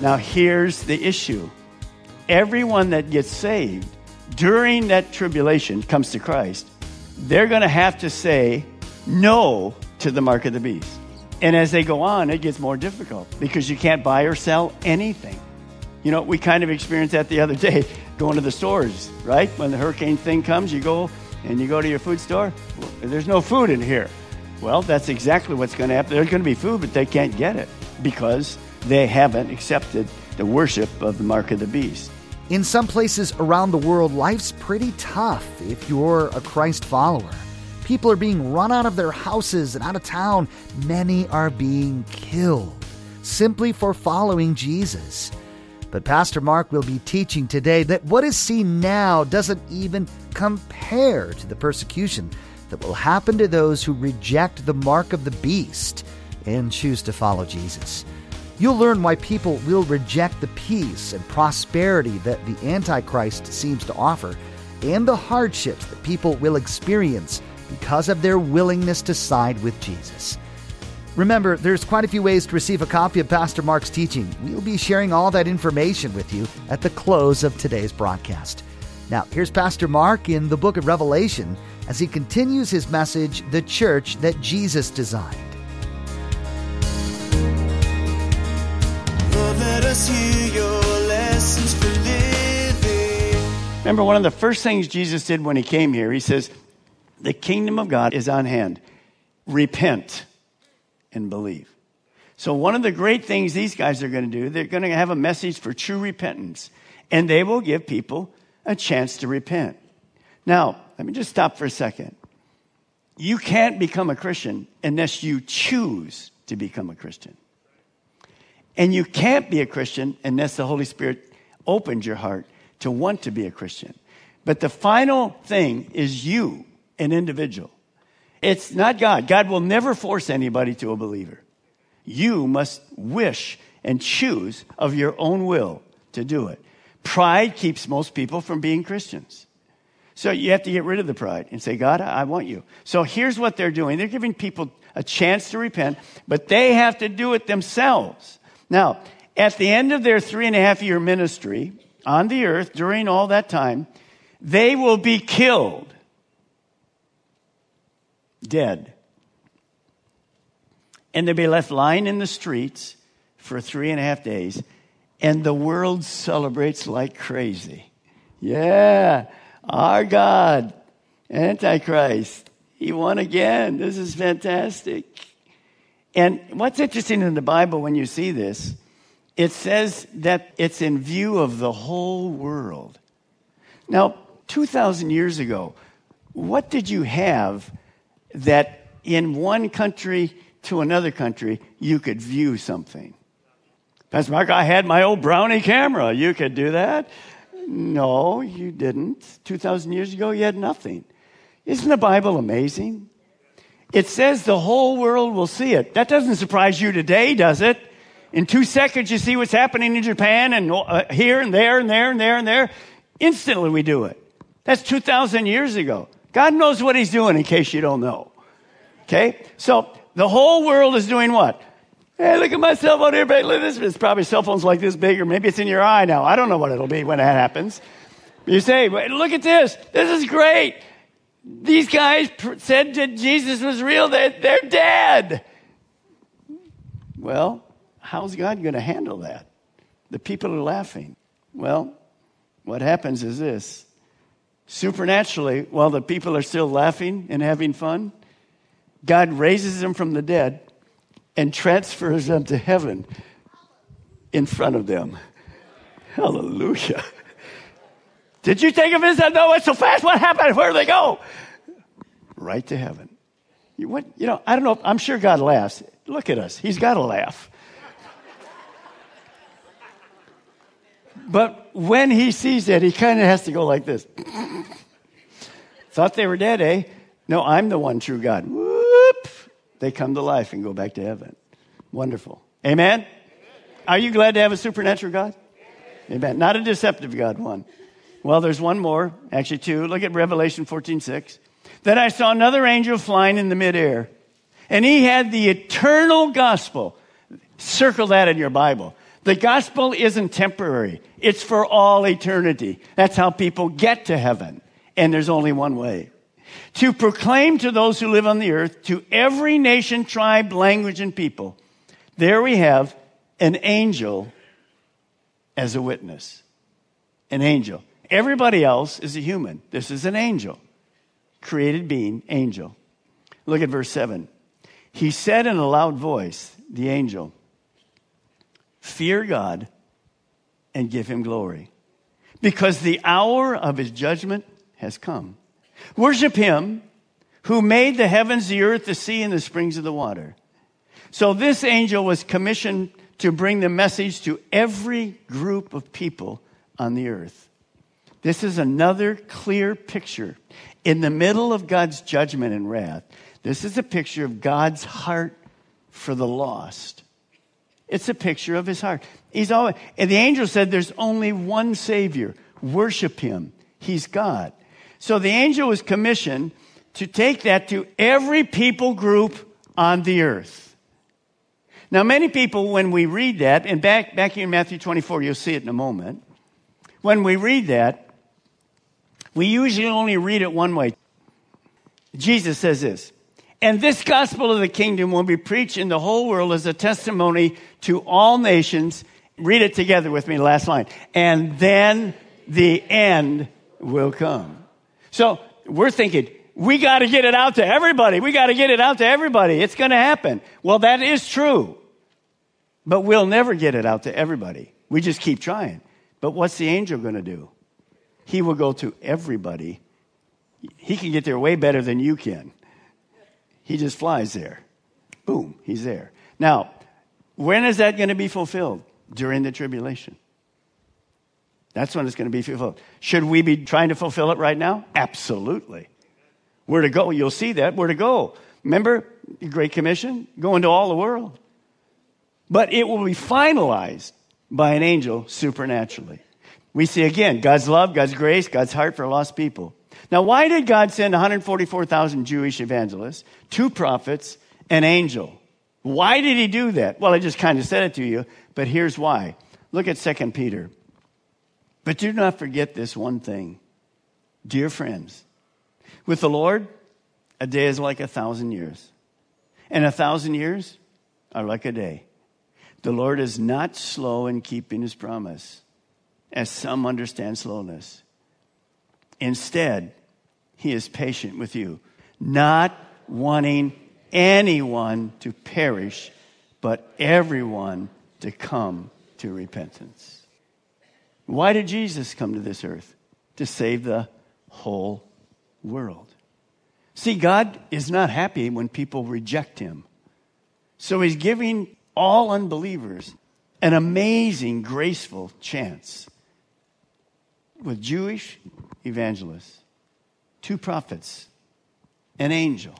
Now, here's the issue everyone that gets saved during that tribulation comes to Christ, they're going to have to say no to the mark of the beast. And as they go on, it gets more difficult because you can't buy or sell anything. You know, we kind of experienced that the other day going to the stores, right? When the hurricane thing comes, you go and you go to your food store, there's no food in here. Well, that's exactly what's going to happen. There's going to be food, but they can't get it because they haven't accepted the worship of the mark of the beast. In some places around the world, life's pretty tough if you're a Christ follower. People are being run out of their houses and out of town. Many are being killed simply for following Jesus. But Pastor Mark will be teaching today that what is seen now doesn't even compare to the persecution that will happen to those who reject the mark of the beast and choose to follow Jesus. You'll learn why people will reject the peace and prosperity that the Antichrist seems to offer, and the hardships that people will experience because of their willingness to side with Jesus. Remember, there's quite a few ways to receive a copy of Pastor Mark's teaching. We'll be sharing all that information with you at the close of today's broadcast. Now, here's Pastor Mark in the book of Revelation as he continues his message, The Church That Jesus Designed. Remember, one of the first things Jesus did when he came here, he says, The kingdom of God is on hand. Repent and believe. So, one of the great things these guys are going to do, they're going to have a message for true repentance, and they will give people a chance to repent. Now, let me just stop for a second. You can't become a Christian unless you choose to become a Christian. And you can't be a Christian unless the Holy Spirit opens your heart to want to be a Christian. But the final thing is you, an individual. It's not God. God will never force anybody to a believer. You must wish and choose of your own will to do it. Pride keeps most people from being Christians. So you have to get rid of the pride and say, God, I want you. So here's what they're doing. They're giving people a chance to repent, but they have to do it themselves. Now, at the end of their three and a half year ministry on the earth during all that time, they will be killed. Dead. And they'll be left lying in the streets for three and a half days, and the world celebrates like crazy. Yeah, our God, Antichrist, he won again. This is fantastic. And what's interesting in the Bible when you see this, it says that it's in view of the whole world. Now, 2,000 years ago, what did you have that in one country to another country you could view something? Pastor Mark, I had my old Brownie camera. You could do that? No, you didn't. 2,000 years ago, you had nothing. Isn't the Bible amazing? It says the whole world will see it. That doesn't surprise you today, does it? In two seconds, you see what's happening in Japan and uh, here and there and there and there and there. Instantly, we do it. That's 2,000 years ago. God knows what He's doing in case you don't know. Okay? So, the whole world is doing what? Hey, look at my cell phone here, babe. Look at this. It's probably cell phones like this big, or maybe it's in your eye now. I don't know what it'll be when that happens. You say, look at this. This is great. These guys said that Jesus was real. They're, they're dead. Well, how's God going to handle that? The people are laughing. Well, what happens is this supernaturally, while the people are still laughing and having fun, God raises them from the dead and transfers them to heaven in front of them. Hallelujah. Did you take a visit? No, it's so fast. What happened? Where do they go? Right to heaven. You, what, you know, I don't know. I'm sure God laughs. Look at us. He's got to laugh. But when he sees it, he kind of has to go like this. Thought they were dead, eh? No, I'm the one true God. Whoop! They come to life and go back to heaven. Wonderful. Amen? Are you glad to have a supernatural God? Amen. Not a deceptive God, one. Well, there's one more, actually two. Look at Revelation 14 6. Then I saw another angel flying in the midair, and he had the eternal gospel. Circle that in your Bible. The gospel isn't temporary, it's for all eternity. That's how people get to heaven. And there's only one way to proclaim to those who live on the earth, to every nation, tribe, language, and people. There we have an angel as a witness. An angel. Everybody else is a human. This is an angel. Created being, angel. Look at verse 7. He said in a loud voice, the angel, Fear God and give him glory, because the hour of his judgment has come. Worship him who made the heavens, the earth, the sea, and the springs of the water. So this angel was commissioned to bring the message to every group of people on the earth. This is another clear picture. In the middle of God's judgment and wrath, this is a picture of God's heart for the lost. It's a picture of his heart. He's always, and the angel said there's only one Savior. Worship him. He's God. So the angel was commissioned to take that to every people group on the earth. Now, many people, when we read that, and back, back here in Matthew 24, you'll see it in a moment. When we read that, we usually only read it one way. Jesus says this, and this gospel of the kingdom will be preached in the whole world as a testimony to all nations. Read it together with me, last line. And then the end will come. So we're thinking, we got to get it out to everybody. We got to get it out to everybody. It's going to happen. Well, that is true. But we'll never get it out to everybody. We just keep trying. But what's the angel going to do? He will go to everybody. He can get there way better than you can. He just flies there. Boom, he's there. Now, when is that going to be fulfilled? During the tribulation. That's when it's going to be fulfilled. Should we be trying to fulfill it right now? Absolutely. Where to go? You'll see that. Where to go? Remember the Great Commission? Go into all the world. But it will be finalized by an angel supernaturally. We see again God's love, God's grace, God's heart for lost people. Now, why did God send 144,000 Jewish evangelists, two prophets, an angel? Why did he do that? Well, I just kind of said it to you, but here's why. Look at 2 Peter. But do not forget this one thing. Dear friends, with the Lord, a day is like a thousand years, and a thousand years are like a day. The Lord is not slow in keeping his promise, as some understand slowness. Instead, he is patient with you, not wanting anyone to perish, but everyone to come to repentance. Why did Jesus come to this earth? To save the whole world. See, God is not happy when people reject him. So he's giving all unbelievers an amazing, graceful chance with Jewish evangelists, two prophets, an angel.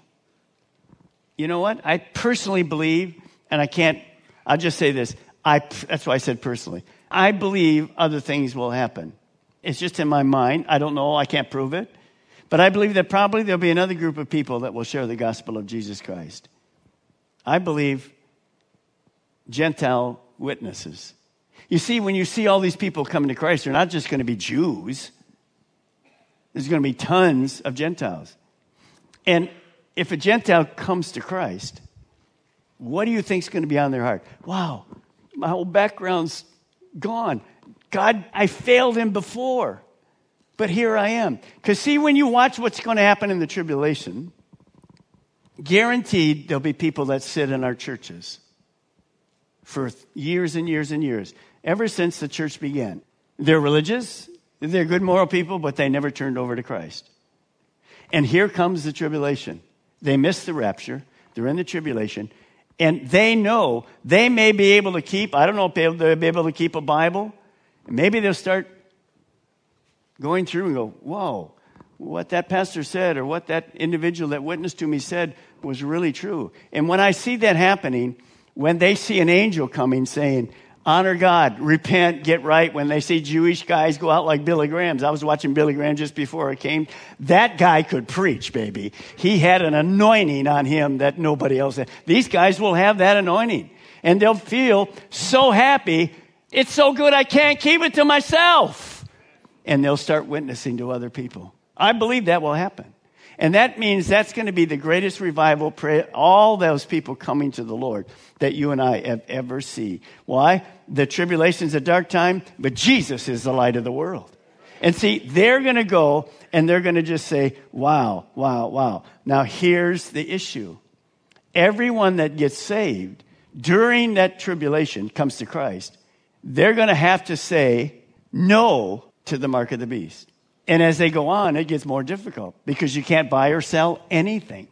You know what? I personally believe, and I can't, I'll just say this. I, that's why I said personally. I believe other things will happen. It's just in my mind. I don't know. I can't prove it. But I believe that probably there'll be another group of people that will share the gospel of Jesus Christ. I believe Gentile witnesses. You see, when you see all these people coming to Christ, they're not just going to be Jews, there's going to be tons of Gentiles. And if a Gentile comes to Christ, what do you think is going to be on their heart? Wow, my whole background's gone. God, I failed him before, but here I am. Because, see, when you watch what's going to happen in the tribulation, guaranteed there'll be people that sit in our churches for years and years and years, ever since the church began. They're religious, they're good moral people, but they never turned over to Christ. And here comes the tribulation. They miss the rapture, they're in the tribulation, and they know they may be able to keep, I don't know if they'll be able to keep a Bible. Maybe they'll start going through and go, whoa, what that pastor said or what that individual that witnessed to me said was really true. And when I see that happening, when they see an angel coming saying, honor God, repent, get right, when they see Jewish guys go out like Billy Graham's, I was watching Billy Graham just before I came. That guy could preach, baby. He had an anointing on him that nobody else had. These guys will have that anointing and they'll feel so happy. It's so good I can't keep it to myself. And they'll start witnessing to other people. I believe that will happen. And that means that's going to be the greatest revival, prayer, all those people coming to the Lord that you and I have ever see. Why? The tribulation's a dark time, but Jesus is the light of the world. And see, they're going to go and they're going to just say, wow, wow, wow. Now here's the issue. Everyone that gets saved during that tribulation comes to Christ, they're going to have to say no to the mark of the beast. And as they go on, it gets more difficult because you can't buy or sell anything.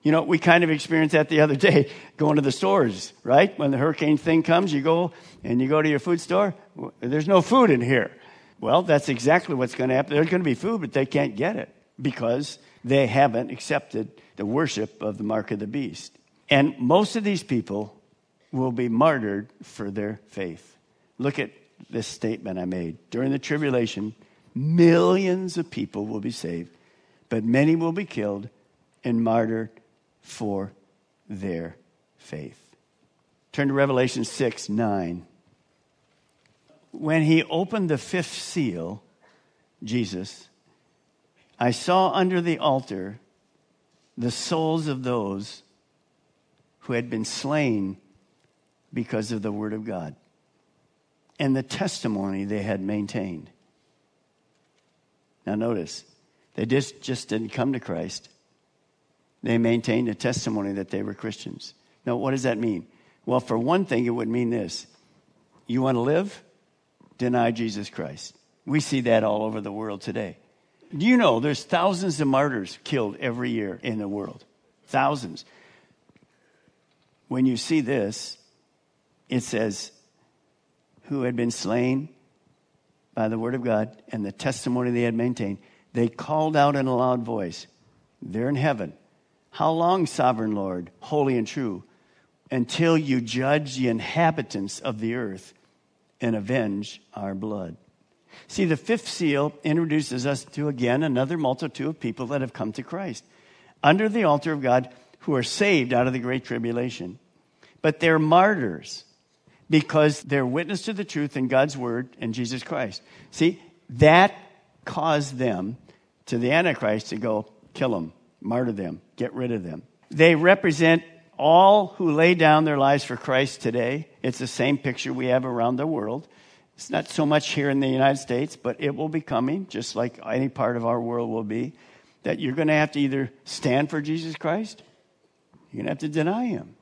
You know, we kind of experienced that the other day going to the stores, right? When the hurricane thing comes, you go and you go to your food store, there's no food in here. Well, that's exactly what's going to happen. There's going to be food, but they can't get it because they haven't accepted the worship of the mark of the beast. And most of these people will be martyred for their faith. Look at this statement I made. During the tribulation, Millions of people will be saved, but many will be killed and martyred for their faith. Turn to Revelation 6 9. When he opened the fifth seal, Jesus, I saw under the altar the souls of those who had been slain because of the word of God and the testimony they had maintained. Now, notice, they just, just didn't come to Christ. They maintained a testimony that they were Christians. Now, what does that mean? Well, for one thing, it would mean this you want to live? Deny Jesus Christ. We see that all over the world today. Do you know there's thousands of martyrs killed every year in the world? Thousands. When you see this, it says, who had been slain by the word of God and the testimony they had maintained, they called out in a loud voice, They're in heaven. How long, sovereign Lord, holy and true, until you judge the inhabitants of the earth and avenge our blood? See, the fifth seal introduces us to again another multitude of people that have come to Christ under the altar of God who are saved out of the great tribulation. But they're martyrs because they're witness to the truth in God's word and Jesus Christ. See, that caused them to the Antichrist to go kill them, martyr them, get rid of them. They represent all who lay down their lives for Christ today. It's the same picture we have around the world. It's not so much here in the United States, but it will be coming, just like any part of our world will be, that you're going to have to either stand for Jesus Christ, you're going to have to deny him.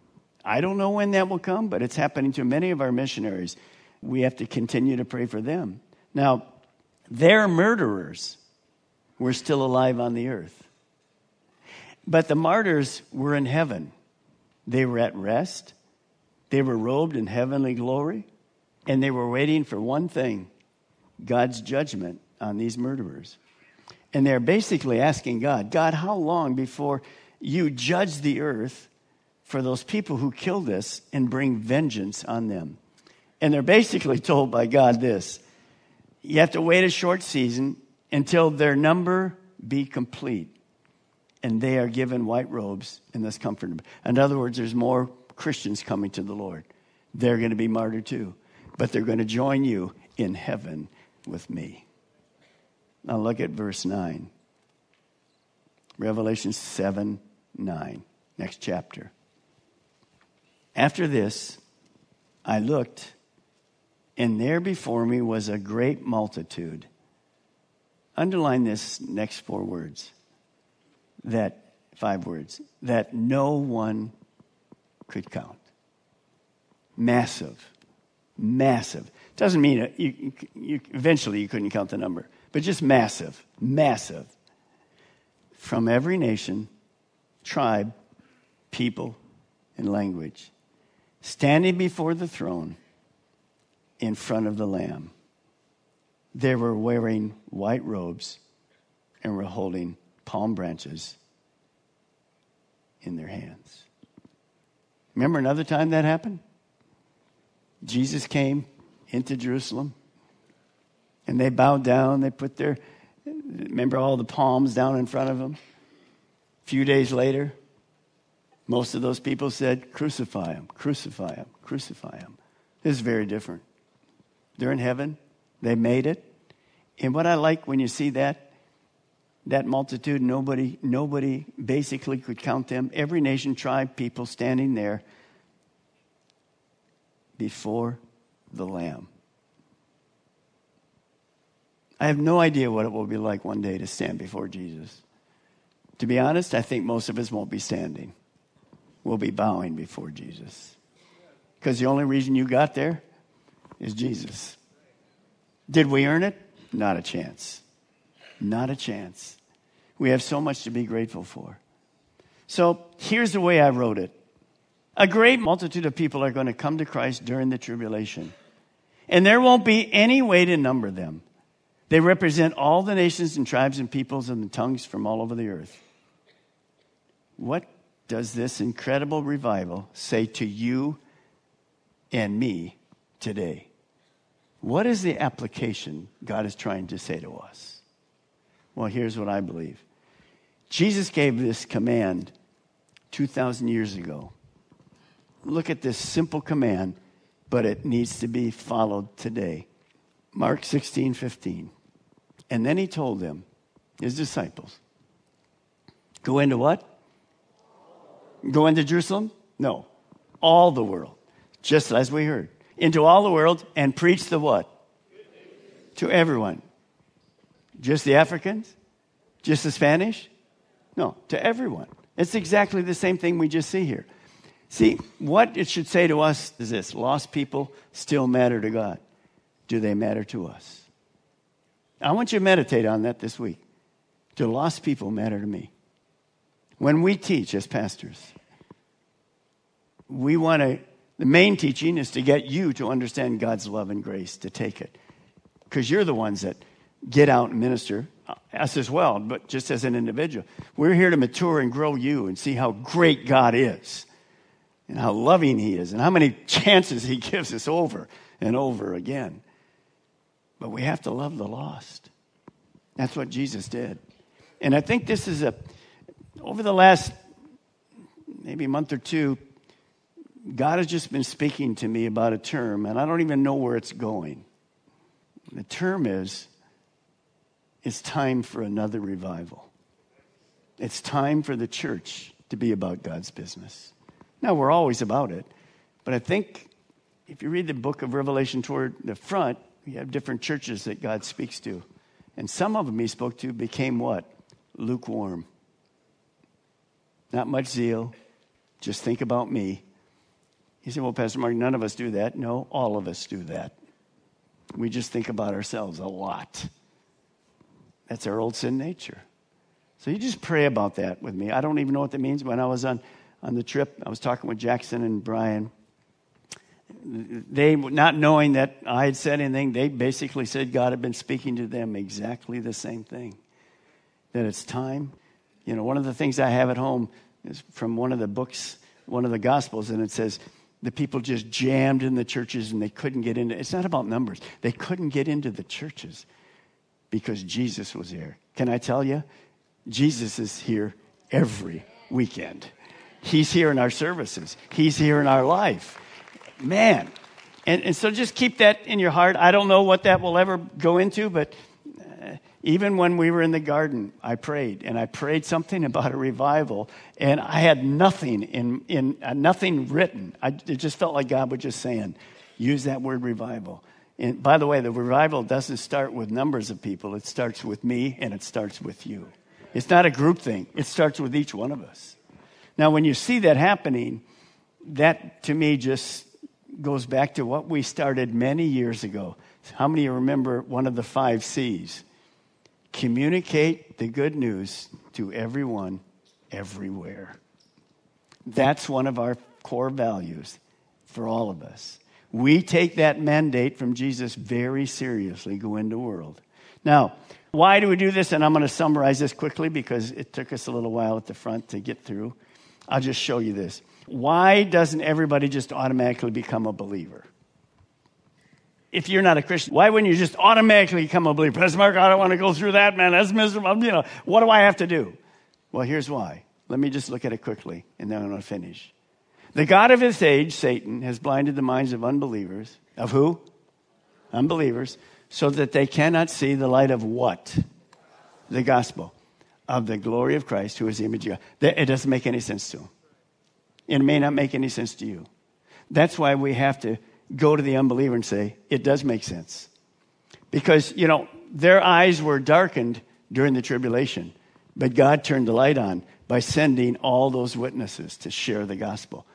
I don't know when that will come, but it's happening to many of our missionaries. We have to continue to pray for them. Now, their murderers were still alive on the earth. But the martyrs were in heaven. They were at rest. They were robed in heavenly glory. And they were waiting for one thing God's judgment on these murderers. And they're basically asking God, God, how long before you judge the earth for those people who killed us and bring vengeance on them. And they're basically told by God this you have to wait a short season until their number be complete and they are given white robes and thus comforted. In other words, there's more Christians coming to the Lord. They're going to be martyred too, but they're going to join you in heaven with me. Now look at verse 9. Revelation 7 9, next chapter. After this, I looked, and there before me was a great multitude. Underline this next four words that five words that no one could count. Massive, massive. Doesn't mean you, you, eventually you couldn't count the number, but just massive, massive. From every nation, tribe, people, and language, standing before the throne in front of the Lamb. They were wearing white robes and were holding palm branches in their hands. Remember another time that happened? Jesus came into Jerusalem and they bowed down. They put their, remember all the palms down in front of them? A few days later, most of those people said, Crucify him, crucify him, crucify him. This is very different. They're in heaven, they made it. And what I like when you see that, that multitude, nobody, nobody basically could count them. Every nation, tribe, people standing there before the Lamb. I have no idea what it will be like one day to stand before Jesus. To be honest, I think most of us won't be standing. We'll be bowing before Jesus. Because the only reason you got there is Jesus. Did we earn it? Not a chance. Not a chance. We have so much to be grateful for. So here's the way I wrote it A great multitude of people are going to come to Christ during the tribulation, and there won't be any way to number them. They represent all the nations and tribes and peoples and the tongues from all over the earth. What does this incredible revival say to you and me today? What is the application God is trying to say to us? Well, here's what I believe Jesus gave this command 2,000 years ago. Look at this simple command, but it needs to be followed today. Mark 16, 15. And then he told them, his disciples, go into what? Go into Jerusalem? No. All the world. Just as we heard into all the world and preach the what? To everyone. Just the Africans? Just the Spanish? No, to everyone. It's exactly the same thing we just see here. See, what it should say to us is this lost people still matter to God. Do they matter to us? I want you to meditate on that this week. Do lost people matter to me? When we teach as pastors, we want to the main teaching is to get you to understand God's love and grace, to take it. Because you're the ones that get out and minister, uh, us as well, but just as an individual. We're here to mature and grow you and see how great God is and how loving He is and how many chances He gives us over and over again. But we have to love the lost. That's what Jesus did. And I think this is a, over the last maybe month or two, God has just been speaking to me about a term, and I don't even know where it's going. The term is it's time for another revival. It's time for the church to be about God's business. Now, we're always about it, but I think if you read the book of Revelation toward the front, we have different churches that God speaks to. And some of them he spoke to became what? Lukewarm. Not much zeal. Just think about me. He said, Well, Pastor Mark, none of us do that. No, all of us do that. We just think about ourselves a lot. That's our old sin nature. So you just pray about that with me. I don't even know what that means. When I was on, on the trip, I was talking with Jackson and Brian. They, not knowing that I had said anything, they basically said God had been speaking to them exactly the same thing. That it's time. You know, one of the things I have at home is from one of the books, one of the Gospels, and it says, the people just jammed in the churches and they couldn't get into it's not about numbers. They couldn't get into the churches because jesus was there. Can i tell you? Jesus is here every weekend. He's here in our services. He's here in our life. Man. And, and so just keep that in your heart. I don't know what that will ever go into but even when we were in the garden, I prayed, and I prayed something about a revival, and I had nothing in, in uh, nothing written. I, it just felt like God was just saying, use that word revival. And by the way, the revival doesn't start with numbers of people. It starts with me, and it starts with you. It's not a group thing. It starts with each one of us. Now, when you see that happening, that to me just goes back to what we started many years ago. How many remember one of the five C's? Communicate the good news to everyone, everywhere. That's one of our core values for all of us. We take that mandate from Jesus very seriously, go into the world. Now, why do we do this? And I'm going to summarize this quickly because it took us a little while at the front to get through. I'll just show you this. Why doesn't everybody just automatically become a believer? If you're not a Christian, why wouldn't you just automatically become a believer? Pastor Mark, I don't want to go through that, man. That's miserable. You know, what do I have to do? Well, here's why. Let me just look at it quickly, and then I'm going to finish. The God of this age, Satan, has blinded the minds of unbelievers. Of who? Unbelievers, so that they cannot see the light of what? The gospel of the glory of Christ, who is the image of God. It doesn't make any sense to them. It may not make any sense to you. That's why we have to go to the unbeliever and say, it does make sense. Because, you know, their eyes were darkened during the tribulation, but God turned the light on by sending all those witnesses to share the gospel.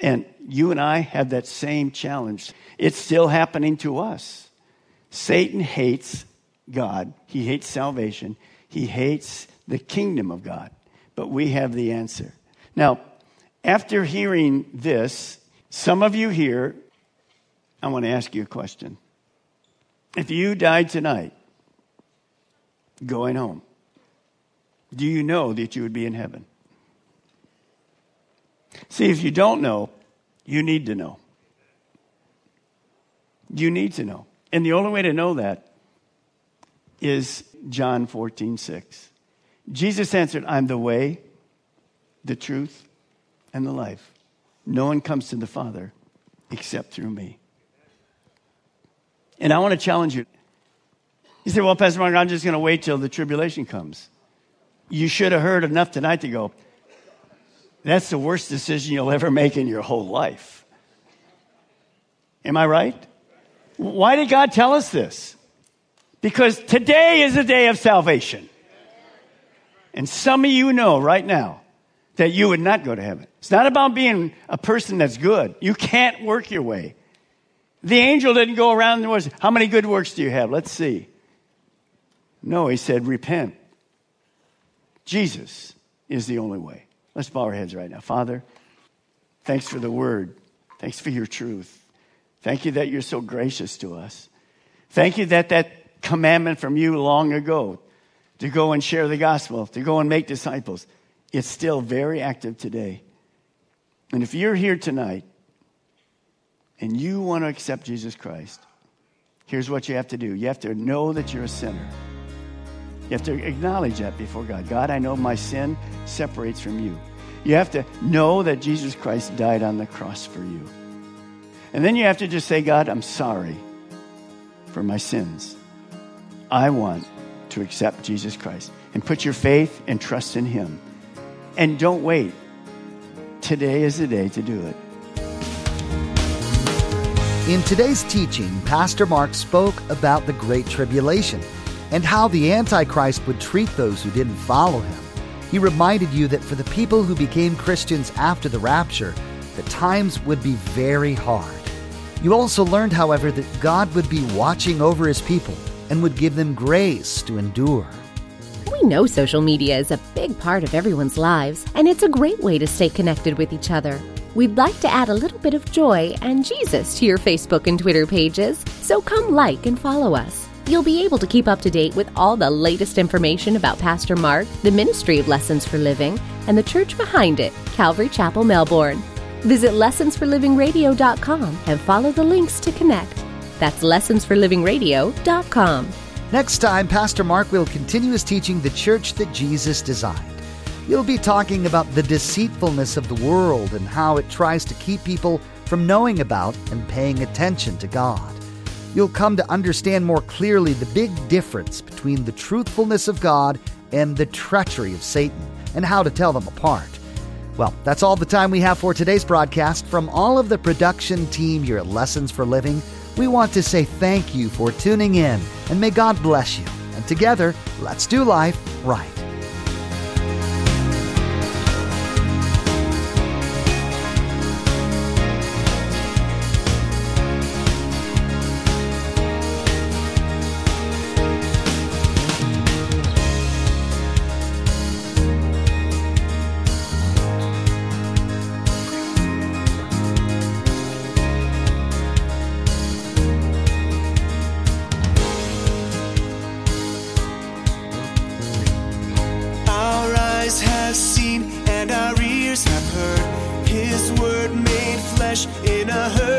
And you and I have that same challenge. It's still happening to us. Satan hates God, he hates salvation, he hates the kingdom of God. But we have the answer. Now, after hearing this, some of you here, I want to ask you a question. If you died tonight, going home, do you know that you would be in heaven? See, if you don't know, you need to know. You need to know. And the only way to know that is John 14, 6. Jesus answered, I'm the way, the truth, and the life. No one comes to the Father except through me. And I want to challenge you. You say, well, Pastor Mark, I'm just going to wait till the tribulation comes. You should have heard enough tonight to go, that's the worst decision you'll ever make in your whole life. Am I right? Why did God tell us this? Because today is the day of salvation. And some of you know right now that you would not go to heaven. It's not about being a person that's good. You can't work your way. The angel didn't go around and was, how many good works do you have? Let's see. No, he said, repent. Jesus is the only way. Let's bow our heads right now. Father, thanks for the word. Thanks for your truth. Thank you that you're so gracious to us. Thank you that that commandment from you long ago to go and share the gospel, to go and make disciples, it's still very active today. And if you're here tonight and you want to accept Jesus Christ, here's what you have to do you have to know that you're a sinner. You have to acknowledge that before God. God, I know my sin separates from you. You have to know that Jesus Christ died on the cross for you. And then you have to just say, God, I'm sorry for my sins. I want to accept Jesus Christ and put your faith and trust in Him. And don't wait. Today is the day to do it. In today's teaching, Pastor Mark spoke about the Great Tribulation and how the Antichrist would treat those who didn't follow him. He reminded you that for the people who became Christians after the rapture, the times would be very hard. You also learned, however, that God would be watching over his people and would give them grace to endure. We know social media is a big part of everyone's lives, and it's a great way to stay connected with each other. We'd like to add a little bit of joy and Jesus to your Facebook and Twitter pages, so come like and follow us. You'll be able to keep up to date with all the latest information about Pastor Mark, the Ministry of Lessons for Living, and the church behind it, Calvary Chapel, Melbourne. Visit lessonsforlivingradio.com and follow the links to connect. That's lessonsforlivingradio.com. Next time, Pastor Mark will continue his teaching the church that Jesus designed. He'll be talking about the deceitfulness of the world and how it tries to keep people from knowing about and paying attention to God. You'll come to understand more clearly the big difference between the truthfulness of God and the treachery of Satan and how to tell them apart. Well, that's all the time we have for today's broadcast. From all of the production team here at Lessons for Living, we want to say thank you for tuning in and may God bless you. And together, let's do life right. In a hurting